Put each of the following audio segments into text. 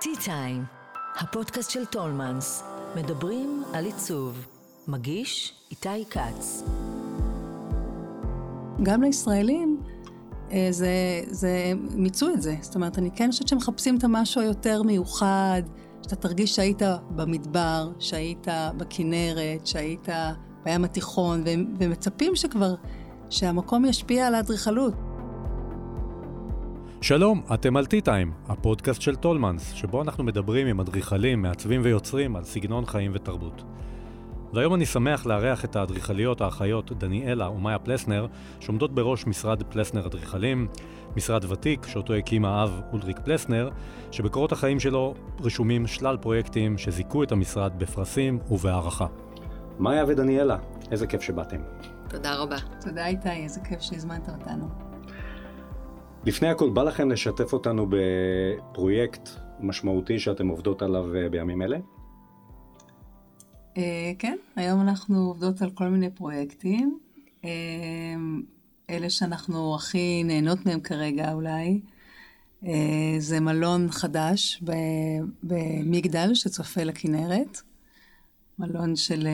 Tea Time, הפודקאסט של טולמנס, מדברים על עיצוב. מגיש איתי כץ. גם לישראלים אה, זה, זה מיצו את זה. זאת אומרת, אני כן חושבת שמחפשים את המשהו היותר מיוחד, שאתה תרגיש שהיית במדבר, שהיית בכנרת, שהיית בים התיכון, ומצפים שכבר, שהמקום ישפיע על האדריכלות. שלום, אתם על טי-טיים, הפודקאסט של טולמנס, שבו אנחנו מדברים עם אדריכלים, מעצבים ויוצרים על סגנון חיים ותרבות. והיום אני שמח לארח את האדריכליות האחיות דניאלה ומאיה פלסנר, שעומדות בראש משרד פלסנר אדריכלים, משרד ותיק שאותו הקים האב אולדריק פלסנר, שבקורות החיים שלו רשומים שלל פרויקטים שזיכו את המשרד בפרסים ובהערכה. מאיה ודניאלה, איזה כיף שבאתם. תודה רבה. תודה איתי, איזה כיף שהזמנת אותנו. לפני הכל, בא לכם לשתף אותנו בפרויקט משמעותי שאתם עובדות עליו אה, בימים אלה? אה, כן, היום אנחנו עובדות על כל מיני פרויקטים. אה, אלה שאנחנו הכי נהנות מהם כרגע אולי, זה מלון חדש במגדל שצופה לכנרת. מלון של,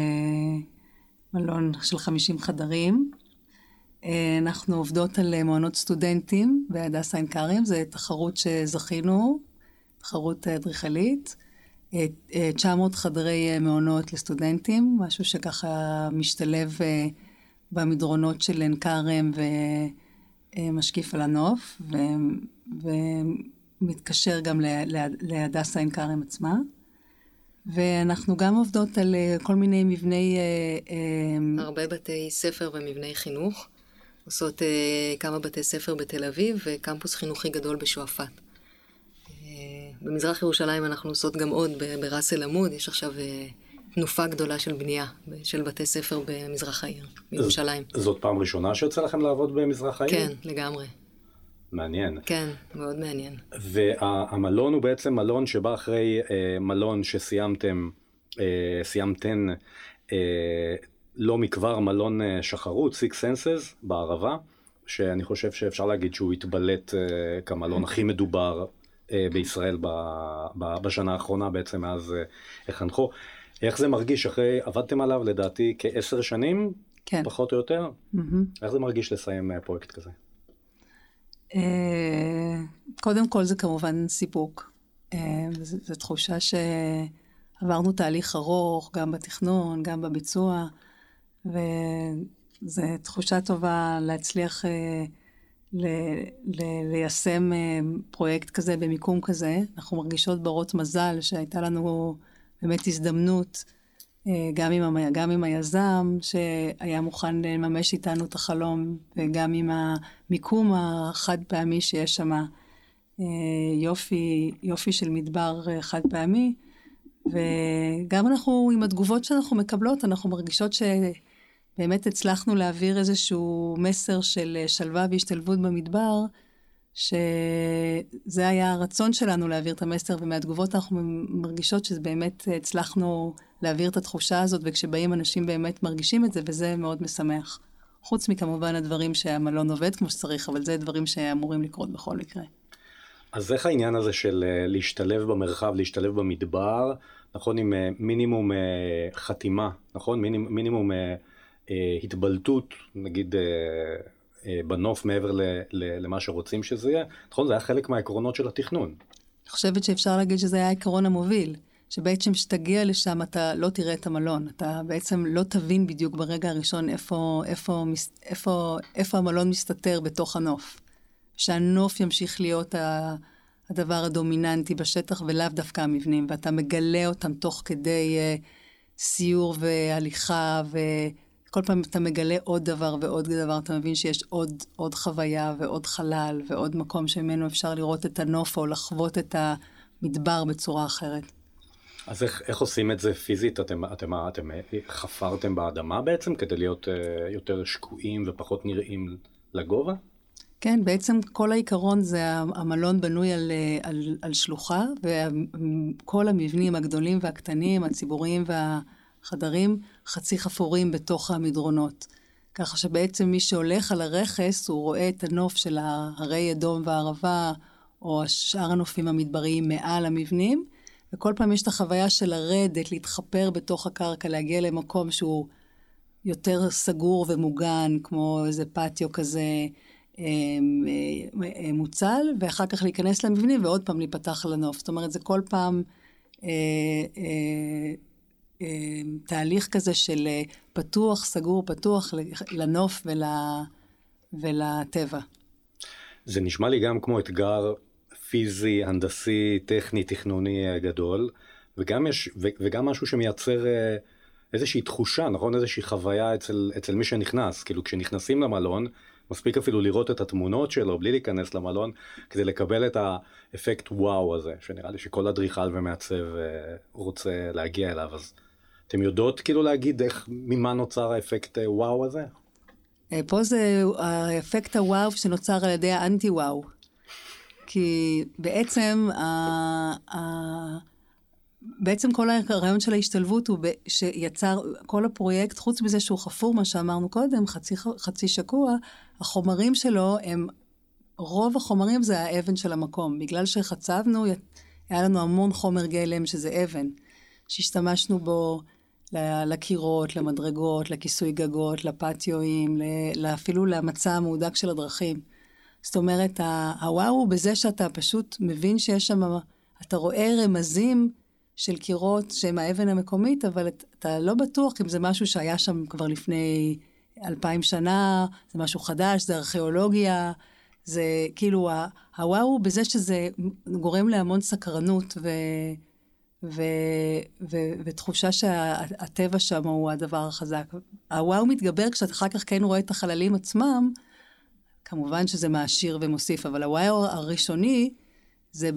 מלון של 50 חדרים. אה, אנחנו עובדות על אה, מעונות סטודנטים בהדסה עין כרם, זו תחרות שזכינו, תחרות אדריכלית. 900 אה, חדרי מעונות לסטודנטים, משהו שככה משתלב במדרונות של עין כרם ומשקיף על הנוף, ו... ומתקשר גם להדסה עין כרם עצמה. ואנחנו גם עובדות על כל מיני מבני... הרבה בתי ספר ומבני חינוך. עושות uh, כמה בתי ספר בתל אביב וקמפוס חינוכי גדול בשועפאט. Uh, במזרח ירושלים אנחנו עושות גם עוד בראס אל עמוד, יש עכשיו uh, תנופה גדולה של בנייה של בתי ספר במזרח העיר, בירושלים. זאת פעם ראשונה שיוצא לכם לעבוד במזרח העיר? כן, לגמרי. מעניין. כן, מאוד מעניין. והמלון הוא בעצם מלון שבא אחרי אה, מלון שסיימתם, אה, סיימתן אה, לא מכבר מלון אה, שחרות, Six Senses, בערבה, שאני חושב שאפשר להגיד שהוא התבלט אה, כמלון הכי מדובר אה, בישראל בשנה האחרונה, בעצם מאז החנכו. איך זה מרגיש אחרי, עבדתם עליו לדעתי כעשר שנים, כן. פחות או יותר? Mm-hmm. איך זה מרגיש לסיים פרויקט כזה? קודם כל זה כמובן סיפוק. זו תחושה שעברנו תהליך ארוך, גם בתכנון, גם בביצוע. וזו תחושה טובה להצליח אה, ל, ל, ליישם אה, פרויקט כזה במיקום כזה. אנחנו מרגישות ברות מזל שהייתה לנו באמת הזדמנות, אה, גם עם, גם עם היזם שהיה מוכן לממש איתנו את החלום, וגם עם המיקום החד פעמי שיש שם. יופי, יופי של מדבר חד פעמי, וגם אנחנו, עם התגובות שאנחנו מקבלות, אנחנו מרגישות ש... באמת הצלחנו להעביר איזשהו מסר של אה, שלווה והשתלבות במדבר, שזה היה הרצון שלנו להעביר את המסר, ומהתגובות אנחנו מרגישות שבאמת הצלחנו להעביר את התחושה הזאת, וכשבאים אנשים באמת מרגישים את זה, וזה מאוד משמח. חוץ מכמובן הדברים שהמלון עובד כמו שצריך, אבל זה דברים שאמורים לקרות בכל מקרה. אז איך העניין הזה של אה, להשתלב במרחב, להשתלב במדבר, נכון, עם אה, מינימום חתימה, נכון? מינימום אה, התבלטות, נגיד, אה, אה, בנוף מעבר למה שרוצים שזה יהיה, נכון? זה היה חלק מהעקרונות של התכנון. אני חושבת שאפשר להגיד שזה היה העיקרון המוביל. שבעצם כשתגיע לשם אתה לא תראה את המלון, אתה בעצם לא תבין בדיוק ברגע הראשון איפה, איפה, איפה, איפה המלון מסתתר בתוך הנוף. שהנוף ימשיך להיות הדבר הדומיננטי בשטח ולאו דווקא המבנים, ואתה מגלה אותם תוך כדי סיור והליכה כל פעם אתה מגלה עוד דבר ועוד דבר, אתה מבין שיש עוד, עוד חוויה ועוד חלל ועוד מקום שממנו אפשר לראות את הנוף או לחוות את המדבר בצורה אחרת. אז איך, איך עושים את זה פיזית? אתם, אתם, אתם חפרתם באדמה בעצם כדי להיות uh, יותר שקועים ופחות נראים לגובה? כן, בעצם כל העיקרון זה המלון בנוי על, על, על שלוחה, וכל המבנים הגדולים והקטנים, הציבוריים וה... חדרים חצי חפורים בתוך המדרונות. ככה שבעצם מי שהולך על הרכס, הוא רואה את הנוף של הרי אדום והערבה, או שאר הנופים המדבריים מעל המבנים, וכל פעם יש את החוויה של לרדת, להתחפר בתוך הקרקע, להגיע למקום שהוא יותר סגור ומוגן, כמו איזה פטיו כזה אה, אה, מוצל, ואחר כך להיכנס למבנים ועוד פעם להיפתח לנוף. זאת אומרת, זה כל פעם אה, אה, תהליך כזה של אה, פתוח, סגור, פתוח לנוף ול, ולטבע. זה נשמע לי גם כמו אתגר פיזי, הנדסי, טכני, תכנוני גדול, וגם, יש, וגם משהו שמייצר איזושהי תחושה, נכון? איזושהי חוויה אצל, אצל מי שנכנס. כאילו כשנכנסים למלון, מספיק אפילו לראות את התמונות שלו בלי להיכנס למלון, כדי לקבל את האפקט וואו הזה, שנראה לי שכל אדריכל ומעצב רוצה להגיע אליו. אז אתם יודעות כאילו להגיד איך, ממה נוצר האפקט אה, וואו הזה? אה, פה זה האפקט הוואו שנוצר על ידי האנטי וואו. כי בעצם, ה, ה, בעצם כל הרעיון של ההשתלבות הוא שיצר, כל הפרויקט, חוץ מזה שהוא חפור, מה שאמרנו קודם, חצי, חצי שקוע, החומרים שלו הם, רוב החומרים זה האבן של המקום. בגלל שחצבנו, היה לנו המון חומר גלם שזה אבן, שהשתמשנו בו לקירות, למדרגות, לכיסוי גגות, לפטיואים, אפילו למצע המהודק של הדרכים. זאת אומרת, הוואו הוא בזה שאתה פשוט מבין שיש שם, אתה רואה רמזים של קירות שהם האבן המקומית, אבל אתה לא בטוח אם זה משהו שהיה שם כבר לפני אלפיים שנה, זה משהו חדש, זה ארכיאולוגיה, זה כאילו, הוואו הוא בזה שזה גורם להמון סקרנות ו... ו, ו, ותחושה שהטבע שם הוא הדבר החזק. הוואו מתגבר כשאתה אחר כך כן רואה את החללים עצמם, כמובן שזה מעשיר ומוסיף, אבל הוואו הראשוני זה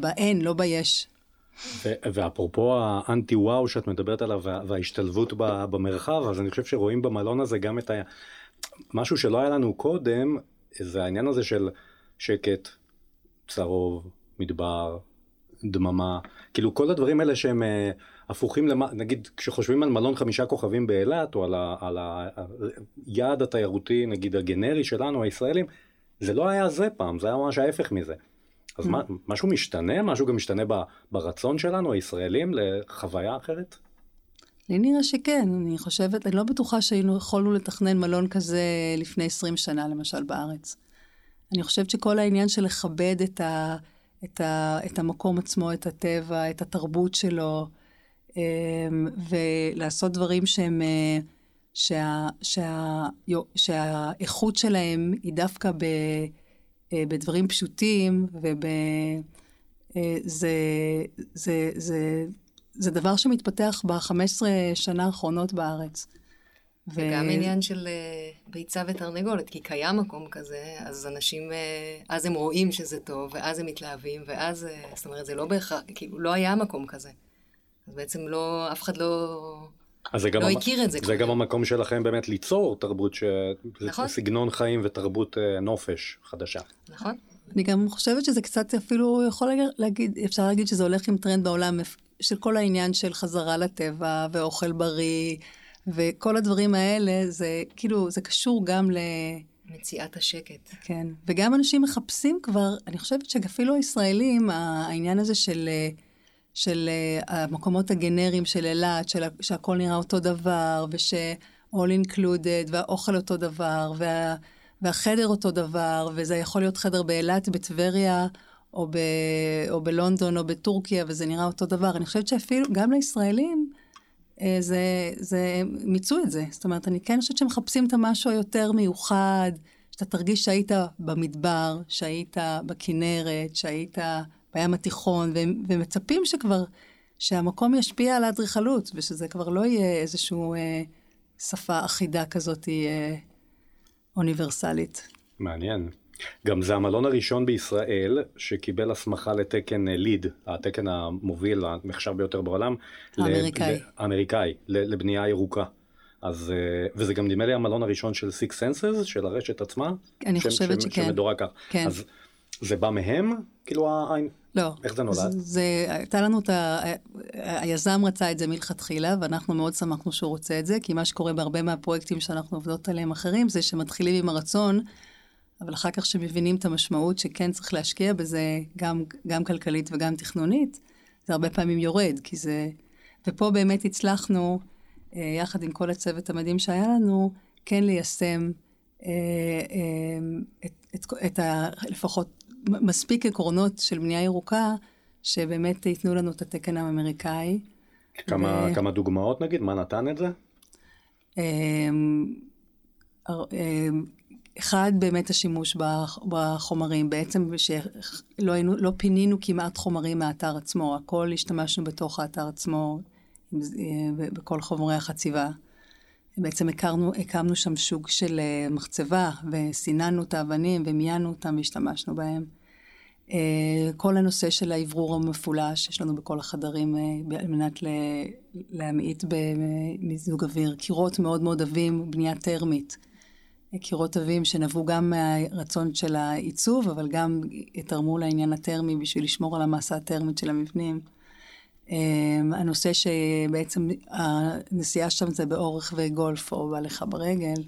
באין, לא ביש. ואפרופו האנטי וואו שאת מדברת עליו וההשתלבות במרחב, אז אני חושב שרואים במלון הזה גם את ה... משהו שלא היה לנו קודם, זה העניין הזה של שקט, צרוב, מדבר, דממה, כאילו כל הדברים האלה שהם uh, הפוכים, למה, נגיד כשחושבים על מלון חמישה כוכבים באילת, או על, ה, על היעד התיירותי, נגיד הגנרי שלנו, הישראלים, זה לא היה זה פעם, זה היה ממש ההפך מזה. אז מה, משהו משתנה? משהו גם משתנה ברצון שלנו, הישראלים, לחוויה אחרת? לי נראה שכן, אני חושבת, אני לא בטוחה שהיינו יכולנו לתכנן מלון כזה לפני 20 שנה, למשל, בארץ. אני חושבת שכל העניין של לכבד את ה... את, ה, את המקום עצמו, את הטבע, את התרבות שלו, אמ, ולעשות דברים שהם, אה, שה, שה, שהאיכות שלהם היא דווקא ב, אה, בדברים פשוטים, וב... אה, זה, זה, זה דבר שמתפתח ב-15 שנה האחרונות בארץ. וגם ו... עניין של uh, ביצה ותרנגולת, כי קיים מקום כזה, אז אנשים, uh, אז הם רואים שזה טוב, ואז הם מתלהבים, ואז, uh, זאת אומרת, זה לא בהכרח, כאילו, לא היה מקום כזה. אז בעצם לא, אף אחד לא... אז לא המ... הכיר את זה. זה כבר. גם המקום שלכם באמת ליצור תרבות, ש... נכון. סגנון חיים ותרבות נופש חדשה. נכון. אני גם חושבת שזה קצת אפילו יכול להגיד, אפשר להגיד שזה הולך עם טרנד בעולם של כל העניין של חזרה לטבע ואוכל בריא. וכל הדברים האלה, זה כאילו, זה קשור גם ל... מציאת השקט. כן, וגם אנשים מחפשים כבר, אני חושבת שאפילו הישראלים, העניין הזה של, של המקומות הגנריים של אילת, של, שהכל נראה אותו דבר, וש... all included, והאוכל אותו דבר, וה, והחדר אותו דבר, וזה יכול להיות חדר באילת, בטבריה, או, ב, או בלונדון, או בטורקיה, וזה נראה אותו דבר. אני חושבת שאפילו, גם לישראלים, אה, זה, זה, מיצו את זה. זאת אומרת, אני כן חושבת שמחפשים את המשהו היותר מיוחד, שאתה תרגיש שהיית במדבר, שהיית בכנרת, שהיית בים התיכון, ומצפים שכבר, שהמקום ישפיע על האדריכלות, ושזה כבר לא יהיה איזושהי אה, שפה אחידה כזאת אה, אוניברסלית. מעניין. גם זה המלון הראשון בישראל שקיבל הסמכה לתקן ליד, התקן המוביל, הנחשב ביותר בעולם. האמריקאי. האמריקאי, לבנייה ירוקה. אז, אה, וזה גם נדמה לי המלון הראשון של Six Senses, של הרשת עצמה. אני שם, חושבת שם, שכן. שמדורג כך. כן. אז זה בא מהם? כאילו, העין? לא. איך זה נולד? זה, זה, הייתה לנו את ה... היזם רצה את זה מלכתחילה, ואנחנו מאוד שמחנו שהוא רוצה את זה, כי מה שקורה בהרבה מהפרויקטים שאנחנו עובדות עליהם אחרים, זה שמתחילים עם הרצון אבל אחר כך שמבינים את המשמעות שכן צריך להשקיע בזה, גם, גם כלכלית וגם תכנונית, זה הרבה פעמים יורד, כי זה... ופה באמת הצלחנו, אה, יחד עם כל הצוות המדהים שהיה לנו, כן ליישם אה, אה, את, את, את ה... לפחות מספיק עקרונות של בנייה ירוקה, שבאמת ייתנו לנו את התקן האמריקאי. כמה, ו... כמה דוגמאות נגיד? מה נתן את זה? אחד, באמת השימוש בחומרים, בעצם שלא היינו, לא פינינו כמעט חומרים מהאתר עצמו, הכל השתמשנו בתוך האתר עצמו, בכל חומרי החציבה. בעצם הכרנו, הקמנו שם שוק של אה, מחצבה, וסיננו את האבנים ומיינו אותם והשתמשנו בהם. אה, כל הנושא של האוורור המפולש, יש לנו בכל החדרים אה, על מנת להמעיט במיזוג אוויר. קירות מאוד מאוד עבים, בנייה טרמית. קירות עבים שנבעו גם מהרצון של העיצוב, אבל גם תרמו לעניין הטרמי בשביל לשמור על המסה הטרמית של המבנים. הנושא שבעצם הנסיעה שם זה באורך וגולף או בהליכה ברגל.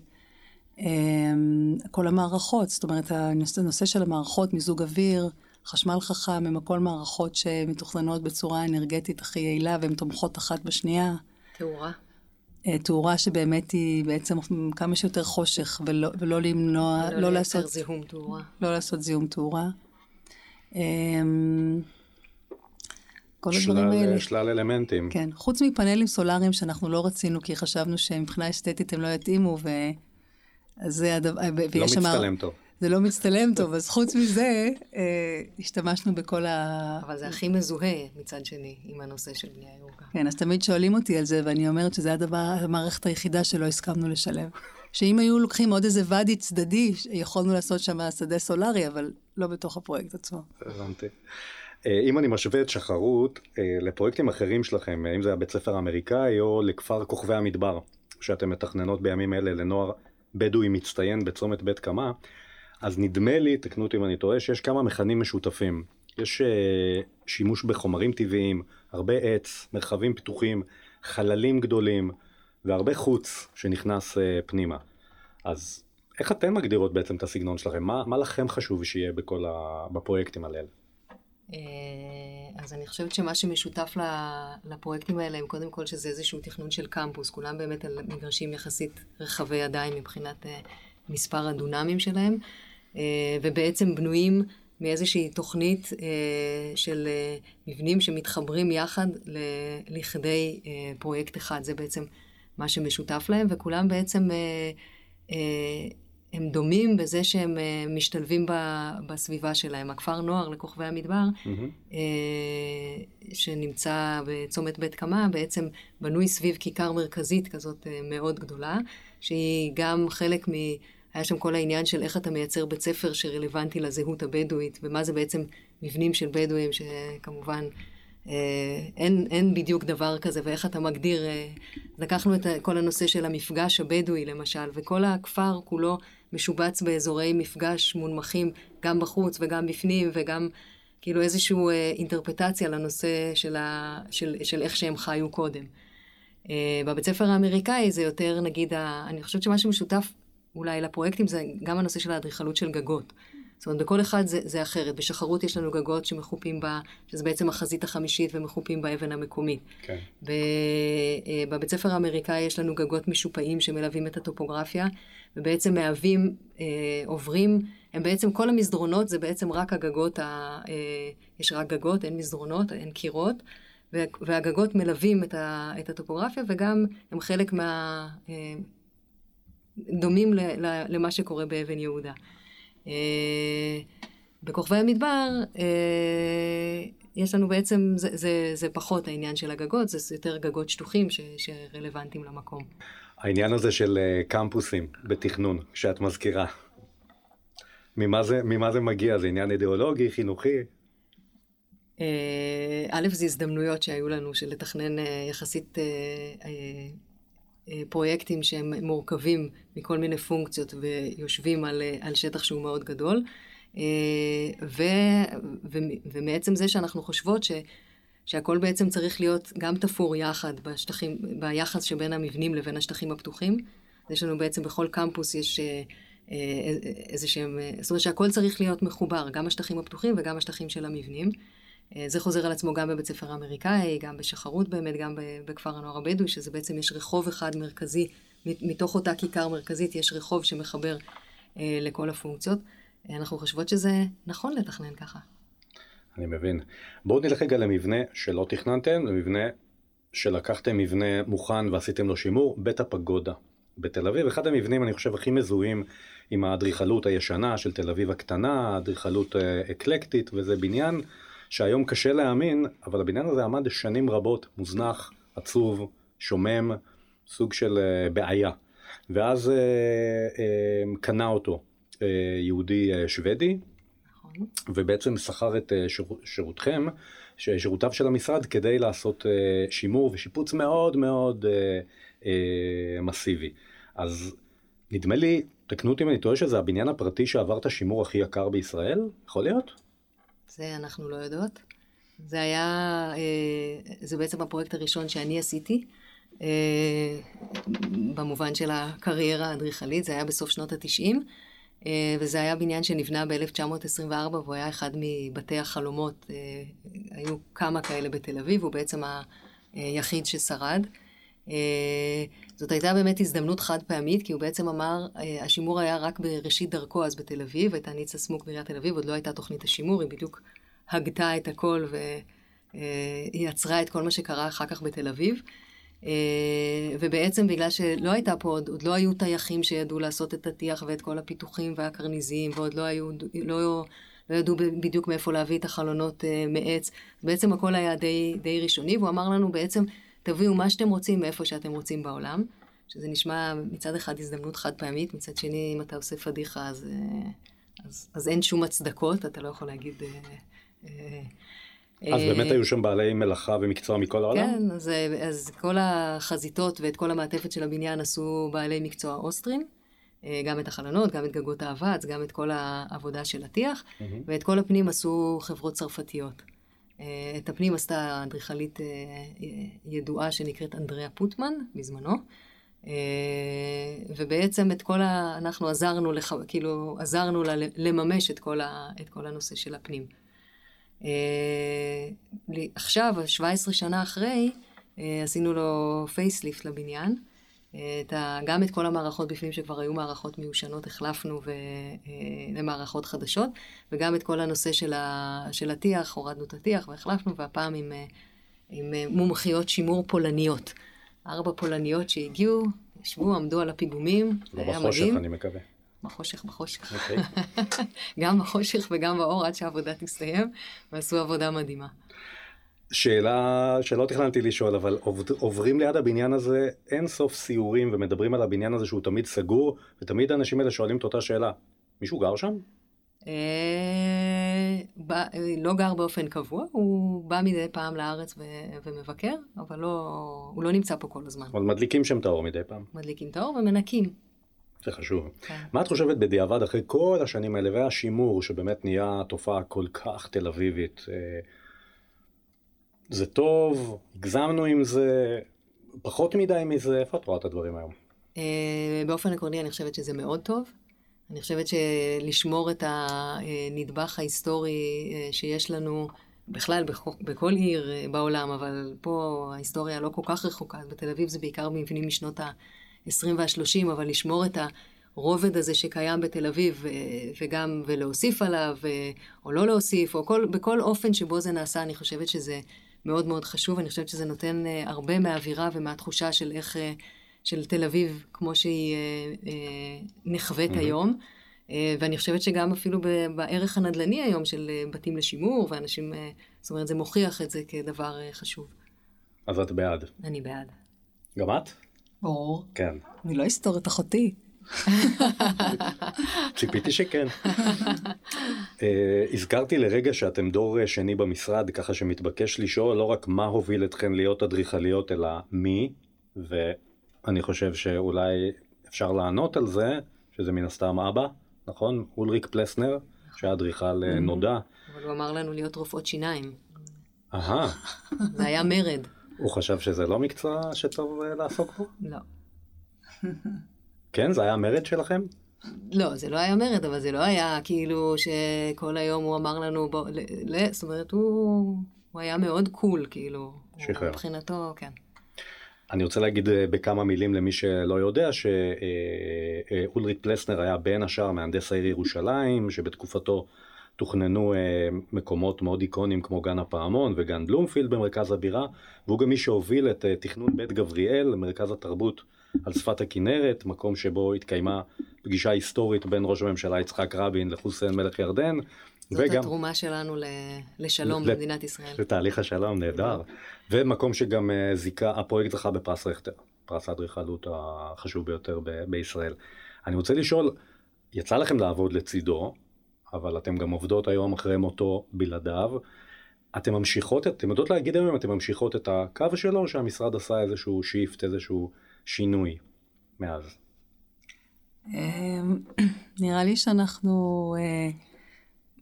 כל המערכות, זאת אומרת, הנושא של המערכות, מיזוג אוויר, חשמל חכם, הם הכל מערכות שמתוכננות בצורה אנרגטית הכי יעילה והן תומכות אחת בשנייה. תאורה. אה, תאורה שבאמת היא בעצם כמה שיותר חושך, ולא, ולא למנוע, לא, לא לעשות... זיהום תאורה. לא לעשות זיהום תאורה. אמ, כל שלל, הדברים האלה. שלל אלמנטים. כן, חוץ מפאנלים סולאריים שאנחנו לא רצינו, כי חשבנו שמבחינה אסתטית הם לא יתאימו, ו... אז זה הדבר... לא מצטלם אמר... טוב. זה לא מצטלם טוב, אז חוץ מזה, אה, השתמשנו בכל ה... אבל זה הכי מזוהה מצד שני עם הנושא של בנייה ירוקה. כן, אז תמיד שואלים אותי על זה, ואני אומרת שזה הדבר, המערכת היחידה שלא הסכמנו לשלם. שאם היו לוקחים עוד איזה ואדי צדדי, יכולנו לעשות שם שדה סולארי, אבל לא בתוך הפרויקט עצמו. הבנתי. אה, אם אני משווה את שחרות אה, לפרויקטים אחרים שלכם, אם זה הבית ספר האמריקאי או לכפר כוכבי המדבר, שאתם מתכננות בימים אלה לנוער בדואי מצטיין בצומת בית קמה, אז נדמה לי, תקנו אותי אם אני טועה, שיש כמה מכנים משותפים. יש uh, שימוש בחומרים טבעיים, הרבה עץ, מרחבים פתוחים, חללים גדולים, והרבה חוץ שנכנס uh, פנימה. אז איך אתן מגדירות בעצם את הסגנון שלכם? מה, מה לכם חשוב שיהיה בכל ה... בפרויקטים האלה? אה, אז אני חושבת שמה שמשותף לפרויקטים האלה הם קודם כל שזה איזשהו תכנון של קמפוס, כולם באמת על מגרשים יחסית רחבי ידיים מבחינת מספר הדונמים שלהם. אה, ובעצם בנויים מאיזושהי תוכנית אה, של אה, מבנים שמתחברים יחד לכדי פרויקט אחד. זה בעצם מה שמשותף להם, וכולם בעצם הם דומים בזה שהם משתלבים בסביבה שלהם. הכפר נוער לכוכבי המדבר, mm-hmm. שנמצא בצומת בית קמה, בעצם בנוי סביב כיכר מרכזית כזאת מאוד גדולה, שהיא גם חלק מ... היה שם כל העניין של איך אתה מייצר בית ספר שרלוונטי לזהות הבדואית, ומה זה בעצם מבנים של בדואים, שכמובן אה, אין, אין בדיוק דבר כזה, ואיך אתה מגדיר, אה, לקחנו את כל הנושא של המפגש הבדואי למשל, וכל הכפר כולו משובץ באזורי מפגש מונמכים, גם בחוץ וגם בפנים, וגם כאילו איזושהי אה, אינטרפטציה לנושא של, ה, של, של איך שהם חיו קודם. בבית ספר האמריקאי זה יותר, נגיד, ה, אני חושבת שמה שמשותף אולי לפרויקטים זה גם הנושא של האדריכלות של גגות. זאת אומרת, בכל אחד זה, זה אחרת. בשחרות יש לנו גגות שמחופים בה, שזה בעצם החזית החמישית ומחופים באבן המקומית. כן. ב, אה, בבית ספר האמריקאי יש לנו גגות משופעים שמלווים את הטופוגרפיה, ובעצם מהווים, אה, עוברים, הם בעצם, כל המסדרונות זה בעצם רק הגגות, ה, אה, יש רק גגות, אין מסדרונות, אין קירות. והגגות מלווים את, ה, את הטופוגרפיה וגם הם חלק מה... דומים למה שקורה באבן יהודה. אה, בכוכבי המדבר, אה, יש לנו בעצם, זה, זה, זה פחות העניין של הגגות, זה יותר גגות שטוחים ש, שרלוונטיים למקום. העניין הזה של אה, קמפוסים בתכנון, שאת מזכירה, ממה זה, ממה זה מגיע? זה עניין אידיאולוגי, חינוכי? א', זה הזדמנויות שהיו לנו של לתכנן יחסית פרויקטים שהם מורכבים מכל מיני פונקציות ויושבים על, אה, על שטח שהוא מאוד גדול. אה, ו, ו, ומעצם זה שאנחנו חושבות ש, שהכל בעצם צריך להיות גם תפור יחד בשטחים, ביחס שבין המבנים לבין השטחים הפתוחים. יש לנו בעצם בכל קמפוס יש איזה שהם, זאת אומרת שהכל צריך להיות מחובר, גם השטחים הפתוחים וגם השטחים של המבנים. זה חוזר על עצמו גם בבית ספר האמריקאי, גם בשחרות באמת, גם בכפר הנוער הבדואי, שזה בעצם יש רחוב אחד מרכזי, מתוך אותה כיכר מרכזית יש רחוב שמחבר לכל הפונקציות. אנחנו חושבות שזה נכון לתכנן ככה. אני מבין. בואו נלך רגע למבנה שלא תכננתם, למבנה שלקחתם מבנה מוכן ועשיתם לו שימור, בית הפגודה בתל אביב. אחד המבנים, אני חושב, הכי מזוהים עם האדריכלות הישנה של תל אביב הקטנה, אדריכלות אה, אקלקטית, וזה בניין שהיום קשה להאמין, אבל הבניין הזה עמד שנים רבות, מוזנח, עצוב, שומם, סוג של אה, בעיה. ואז אה, אה, קנה אותו יהודי שוודי, ובעצם שכר את שיר, שירותכם, שירותיו של המשרד, כדי לעשות שימור ושיפוץ מאוד מאוד מסיבי. אז נדמה לי, תקנו אותי אם אני טועה, שזה הבניין הפרטי שעבר את השימור הכי יקר בישראל? יכול להיות? זה אנחנו לא יודעות. זה היה, זה בעצם הפרויקט הראשון שאני עשיתי. במובן של הקריירה האדריכלית, זה היה בסוף שנות התשעים. אה, וזה היה בניין שנבנה ב-1924, והוא היה אחד מבתי החלומות. אה, היו כמה כאלה בתל אביב, הוא בעצם היחיד ששרד. אה, זאת הייתה באמת הזדמנות חד פעמית, כי הוא בעצם אמר, השימור היה רק בראשית דרכו אז בתל אביב, הייתה ניצה סמוק בעיריית תל אביב, עוד לא הייתה תוכנית השימור, היא בדיוק הגתה את הכל והיא עצרה את כל מה שקרה אחר כך בתל אביב. אה, ובעצם בגלל שלא הייתה פה עוד, עוד לא היו טייחים שידעו לעשות את הטיח ואת כל הפיתוחים והקרניזים, ועוד לא היו, לא, לא ידעו בדיוק מאיפה להביא את החלונות אה, מעץ. בעצם הכל היה די, די ראשוני, והוא אמר לנו בעצם, תביאו מה שאתם רוצים מאיפה שאתם רוצים בעולם, שזה נשמע מצד אחד הזדמנות חד פעמית, מצד שני, אם אתה עושה פדיחה אז, אה, אז, אז אין שום הצדקות, אתה לא יכול להגיד... אז באמת היו שם בעלי מלאכה ומקצוע מכל העולם? כן, אז, אז כל החזיתות ואת כל המעטפת של הבניין עשו בעלי מקצוע אוסטרים. אה, גם את החלונות, גם את גגות האבץ, גם את כל העבודה של הטיח, mm-hmm. ואת כל הפנים עשו חברות צרפתיות. אה, את הפנים עשתה אדריכלית אה, ידועה שנקראת אנדריאה פוטמן, בזמנו. ובעצם את כל ה... אנחנו עזרנו, לח... כאילו, עזרנו לה לממש את כל, ה... את כל הנושא של הפנים. אה, עכשיו, 17 שנה אחרי, אה, עשינו לו פייסליפט לבניין. אה, את ה, גם את כל המערכות בפנים שכבר היו מערכות מיושנות החלפנו ו, למערכות חדשות, וגם את כל הנושא של, ה, של הטיח, הורדנו את הטיח והחלפנו, והפעם עם, עם מומחיות שימור פולניות. ארבע פולניות שהגיעו, ישבו, עמדו על הפיגומים, לא בחושך, אני מקווה. בחושך, בחושך. Okay. אוקיי. גם בחושך וגם באור עד שהעבודה תסתיים, ועשו עבודה מדהימה. שאלה שלא תכננתי לשאול, אבל עוברים ליד הבניין הזה אין סוף סיורים ומדברים על הבניין הזה שהוא תמיד סגור, ותמיד האנשים האלה שואלים את אותה שאלה. מישהו גר שם? אה, לא גר באופן קבוע, הוא בא מדי פעם לארץ ומבקר, אבל לא, הוא לא נמצא פה כל הזמן. אבל מדליקים שם את האור מדי פעם. מדליקים את האור ומנקים. זה חשוב. כן. מה את חושבת בדיעבד אחרי כל השנים האלה והשימור שבאמת נהיה תופעה כל כך תל אביבית? אה, זה טוב, הגזמנו עם זה, פחות מדי מזה, איפה את רואה את הדברים היום? אה, באופן עקרוני אני חושבת שזה מאוד טוב. אני חושבת שלשמור את הנדבך ההיסטורי אה, שיש לנו בכלל בכל עיר בעולם, אבל פה ההיסטוריה לא כל כך רחוקה, בתל אביב זה בעיקר מבנים משנות ה... 20 וה-30, אבל לשמור את הרובד הזה שקיים בתל אביב, וגם, ולהוסיף עליו, או לא להוסיף, או כל, בכל אופן שבו זה נעשה, אני חושבת שזה מאוד מאוד חשוב. אני חושבת שזה נותן אה, הרבה מהאווירה ומהתחושה של איך, אה, של תל אביב, כמו שהיא אה, נחווית mm-hmm. היום. ואני חושבת שגם אפילו בערך הנדל"ני היום של בתים לשימור, ואנשים, זאת אומרת, זה מוכיח את זה כדבר חשוב. אז את בעד. אני בעד. גם את? ברור. כן. אני לא אסתור את אחותי. ציפיתי שכן. uh, הזכרתי לרגע שאתם דור שני במשרד, ככה שמתבקש לשאול לא רק מה הוביל אתכם להיות אדריכליות, אלא מי, ואני חושב שאולי אפשר לענות על זה, שזה מן הסתם אבא, נכון? אולריק פלסנר, שהיה אדריכל אה, נודע. אבל הוא אמר לנו להיות רופאות שיניים. אהה. זה היה מרד. הוא חשב שזה לא מקצוע שטוב אה, לעסוק בו? לא. כן? זה היה המרד שלכם? לא, זה לא היה מרד, אבל זה לא היה כאילו שכל היום הוא אמר לנו, בוא, ל, ל, זאת אומרת, הוא, הוא היה מאוד קול, כאילו. שחרר. מבחינתו, כן. אני רוצה להגיד אה, בכמה מילים למי שלא יודע שאולריק פלסנר היה בין השאר מהנדס העיר ירושלים, שבתקופתו תוכננו אה, מקומות מאוד איקונים כמו גן הפעמון וגן בלומפילד במרכז הבירה, והוא גם מי שהוביל את אה, תכנון בית גבריאל, מרכז התרבות על שפת הכנרת, מקום שבו התקיימה פגישה היסטורית בין ראש הממשלה יצחק רבין לחוסיין מלך ירדן. זאת וגם, התרומה שלנו לשלום ל- במדינת ישראל. לתהליך השלום, נהדר. ומקום שגם זיכה, הפרויקט זכה בפרס רכטר, פרס האדריכלות החשוב ביותר ב- בישראל. אני רוצה לשאול, יצא לכם לעבוד לצידו, אבל אתם גם עובדות היום אחרי מותו בלעדיו. אתם ממשיכות, אתם יודעות להגיד היום אם אתם ממשיכות את הקו שלו, או שהמשרד עשה איזשהו shift, איזשהו שינוי מאז? אמ, נראה לי שאנחנו אה,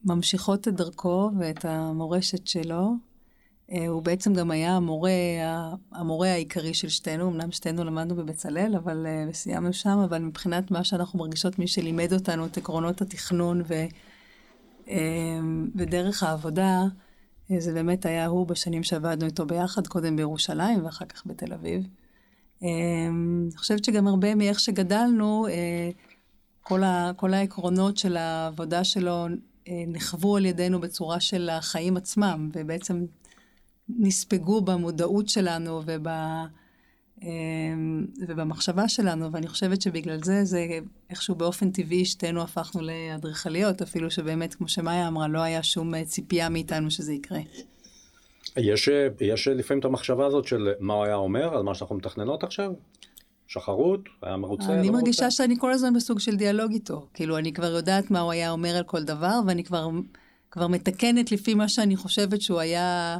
ממשיכות את דרכו ואת המורשת שלו. אה, הוא בעצם גם היה המורה, המורה העיקרי של שתינו, אמנם שתינו למדנו בבצלאל, אבל אה, סיימנו שם, אבל מבחינת מה שאנחנו מרגישות, מי שלימד אותנו את עקרונות התכנון ו... אמ, ודרך העבודה, זה באמת היה הוא בשנים שעבדנו איתו ביחד, קודם בירושלים ואחר כך בתל אביב. אמ, אני חושבת שגם הרבה מאיך שגדלנו, אה, כל, ה, כל העקרונות של העבודה שלו אה, נחוו על ידינו בצורה של החיים עצמם, ובעצם נספגו במודעות שלנו וב... אמ, ובמחשבה שלנו, ואני חושבת שבגלל זה, זה איכשהו באופן טבעי שתינו הפכנו לאדריכליות, אפילו שבאמת, כמו שמאיה אמרה, לא היה שום אה, ציפייה מאיתנו שזה יקרה. יש, יש לפעמים את המחשבה הזאת של מה הוא היה אומר על מה שאנחנו מתכננות עכשיו? שחרות? היה מרוצה? אני לא מרגישה מרוצה? שאני כל הזמן בסוג של דיאלוג איתו. כאילו, אני כבר יודעת מה הוא היה אומר על כל דבר, ואני כבר, כבר מתקנת לפי מה שאני חושבת שהוא היה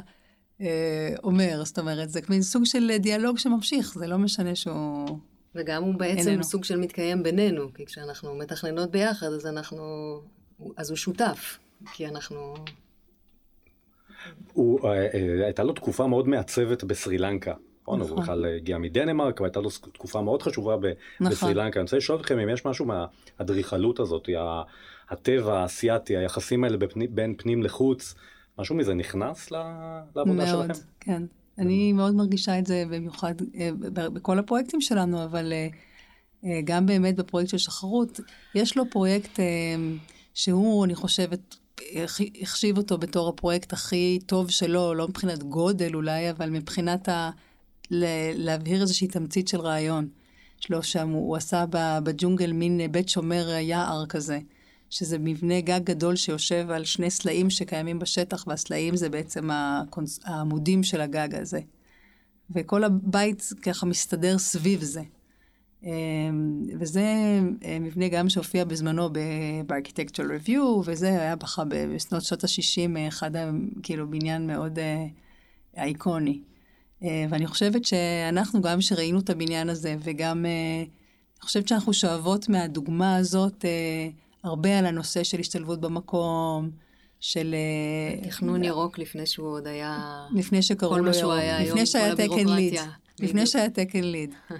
אה, אומר, זאת אומרת, זה מין סוג של דיאלוג שממשיך, זה לא משנה שהוא... וגם הוא בעצם איננו. סוג של מתקיים בינינו, כי כשאנחנו מתכננות ביחד, אז אנחנו... אז הוא שותף, כי אנחנו... הוא, אה, אה, הייתה לו תקופה מאוד מעצבת בסרי לנקה. נכון, הוא בכלל הגיע מדנמרק, והייתה לו תקופה מאוד חשובה נכון. בסרי לנקה. אני רוצה לשאול אתכם אם יש משהו מהאדריכלות הזאת, הטבע האסייתי, היחסים האלה בין פנים לחוץ, משהו מזה נכנס לעבודה שלכם? מאוד, כן. אני מאוד מרגישה את זה במיוחד אה, בכל הפרויקטים שלנו, אבל גם באמת בפרויקט של שחרות, יש לו פרויקט שהוא, אני חושבת, החשיב אותו בתור הפרויקט הכי טוב שלו, לא מבחינת גודל אולי, אבל מבחינת ה... להבהיר איזושהי תמצית של רעיון. יש לו שם, הוא עשה בג'ונגל מין בית שומר יער כזה. שזה מבנה גג גדול שיושב על שני סלעים שקיימים בשטח, והסלעים זה בעצם הקונס... העמודים של הגג הזה. וכל הבית ככה מסתדר סביב זה. אמ, וזה אה, מבנה גם שהופיע בזמנו ב-Architectural Review, וזה היה בך בשנות שנות ה-60, אחד, כאילו, בניין מאוד אה, אייקוני. אה, ואני חושבת שאנחנו, גם שראינו את הבניין הזה, וגם, אני חושבת שאנחנו שואבות מהדוגמה הזאת, הרבה על הנושא של השתלבות במקום, של... אה, תכנון ירוק לפני שהוא עוד היה... לפני שקראו לו ירוק. לפני שהיה תקן ליד. לפני שהיה תקן ליד.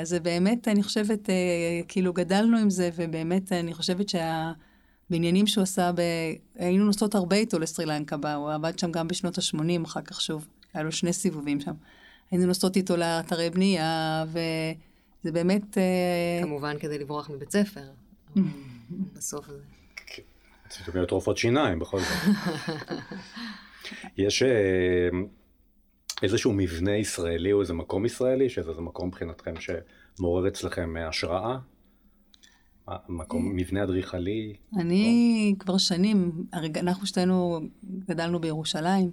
אז זה באמת, אני חושבת, אה, כאילו גדלנו עם זה, ובאמת, אני חושבת שהבניינים שהוא עשה, ב... היינו נוסעות הרבה איתו לסרי לנקה, הוא עבד שם גם בשנות ה-80, אחר כך שוב, היה לו שני סיבובים שם. היינו נוסעות איתו לאתרי בנייה, וזה באמת... אה, כמובן כדי לברוח מבית ספר. בסוף זה. זאת אומרת רופאות שיניים בכל זאת. יש אה, איזשהו מבנה ישראלי או איזה מקום ישראלי, שזה מקום מבחינתכם שמעורר אצלכם השראה? מקום, מבנה אדריכלי? אני כבר שנים, אנחנו שתינו גדלנו בירושלים.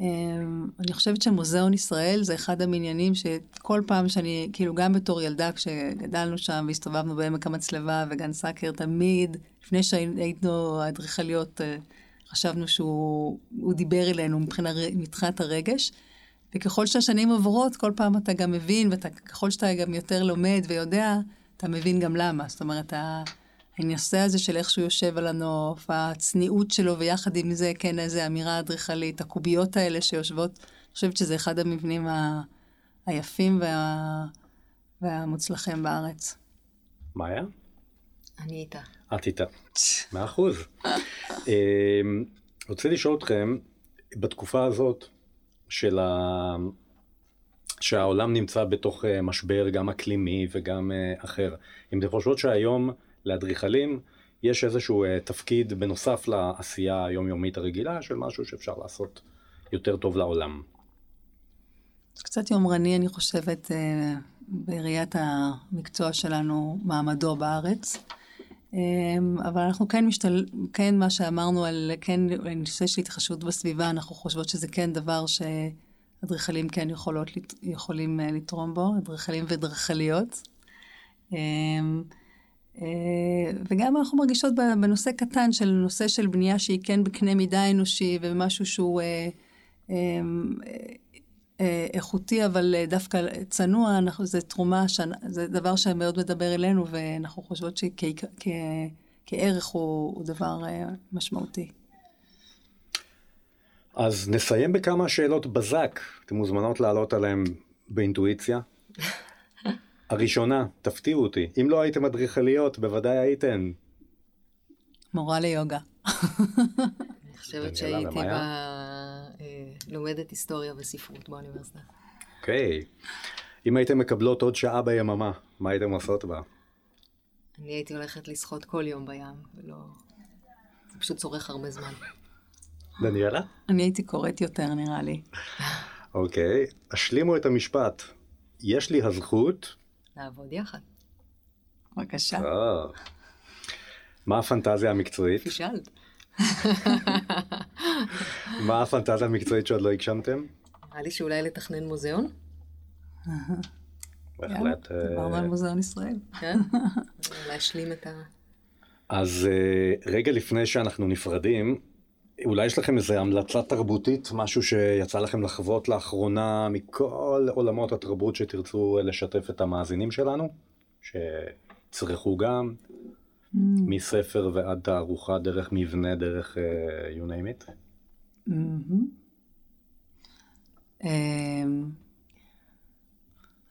אמ, אני חושבת שמוזיאון ישראל זה אחד המניינים שכל פעם שאני, כאילו גם בתור ילדה כשגדלנו שם והסתובבנו בעמק המצלבה וגן סאקר, תמיד, לפני שהיינו אדריכליות, אה, חשבנו שהוא דיבר אלינו מבחינת הרגש. וככל שהשנים עוברות, כל פעם אתה גם מבין, וככל שאתה גם יותר לומד ויודע, אתה מבין גם למה. זאת אומרת, הנושא הזה של איך שהוא יושב על הנוף, הצניעות שלו, ויחד עם זה, כן, איזו אמירה אדריכלית, הקוביות האלה שיושבות, אני חושבת שזה אחד המבנים ה... היפים וה... והמוצלחים בארץ. מה היה? אני איתה. את איתה. מאה אחוז. אמ, רוצה לשאול אתכם, בתקופה הזאת של ה... שהעולם נמצא בתוך אה, משבר גם אקלימי וגם אה, אחר, אם אתם חושבות שהיום לאדריכלים יש איזשהו אה, תפקיד בנוסף לעשייה היומיומית הרגילה של משהו שאפשר לעשות יותר טוב לעולם. זה קצת יומרני, אני חושבת, בראיית המקצוע שלנו, מעמדו בארץ. אמ, אבל אנחנו כן משתל... כן מה שאמרנו על, כן, נושא של התחשבות בסביבה, אנחנו חושבות שזה כן דבר שאדריכלים כן יכולות, יכולים אה, לתרום בו, אדריכלים ואדריכליות. אמ, אה, וגם אנחנו מרגישות בנושא קטן של נושא של בנייה שהיא כן בקנה מידה אנושי ומשהו שהוא אה, אמ, איכותי, אבל אה, דווקא צנוע, אנחנו, זה תרומה, זה דבר שמאוד מדבר אלינו, ואנחנו חושבות שכערך הוא, הוא דבר אה, משמעותי. אז נסיים בכמה שאלות בזק, אתן מוזמנות לעלות עליהן באינטואיציה. הראשונה, תפתיעו אותי, אם לא הייתם אדריכליות, בוודאי הייתן. מורה ליוגה. חושבת שהייתי אה, לומדת היסטוריה וספרות באוניברסיטה. אוקיי. אם הייתם מקבלות עוד שעה ביממה, מה הייתם עושות בה? אני הייתי הולכת לשחות כל יום בים, ולא... זה פשוט צורך הרבה זמן. דניאלה? אני הייתי קוראת יותר, נראה לי. אוקיי, השלימו את המשפט. יש לי הזכות... לעבוד יחד. בבקשה. אה. מה הפנטזיה המקצועית? פישלת. מה הפנטזיה המקצועית שעוד לא הגשמתם? נראה לי שאולי לתכנן מוזיאון. בהחלט. אה, דיברנו על מוזיאון ישראל. כן, להשלים את ה... אז אה, רגע לפני שאנחנו נפרדים, אולי יש לכם איזו המלצה תרבותית, משהו שיצא לכם לחוות לאחרונה מכל עולמות התרבות שתרצו לשתף את המאזינים שלנו, שצרכו גם. מספר ועד תערוכה, דרך מבנה, דרך uh, you name it? Mm-hmm. Um,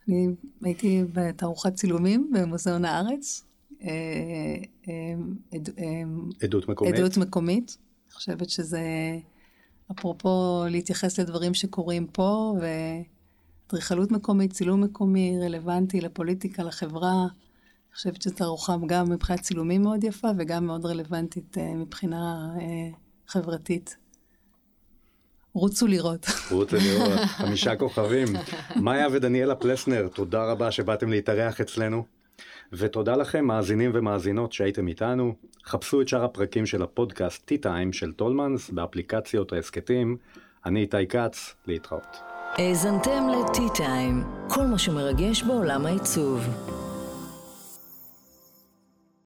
אני הייתי בתערוכת צילומים במוזיאון הארץ. Uh, um, עד, um, עדות מקומית. עדות מקומית. אני חושבת שזה, אפרופו להתייחס לדברים שקורים פה, ואדריכלות מקומית, צילום מקומי, רלוונטי לפוליטיקה, לחברה. אני חושבת שזו תערוכה גם מבחינת צילומים מאוד יפה וגם מאוד רלוונטית uh, מבחינה uh, חברתית. רוצו לראות. רוצו לראות, חמישה כוכבים. מאיה ודניאלה פלסנר, תודה רבה שבאתם להתארח אצלנו. ותודה לכם, מאזינים ומאזינות שהייתם איתנו. חפשו את שאר הפרקים של הפודקאסט T-Time של טולמנס באפליקציות ההסכתים. אני איתי כץ, להתראות. האזנתם ל-T-Time, כל מה שמרגש בעולם העיצוב.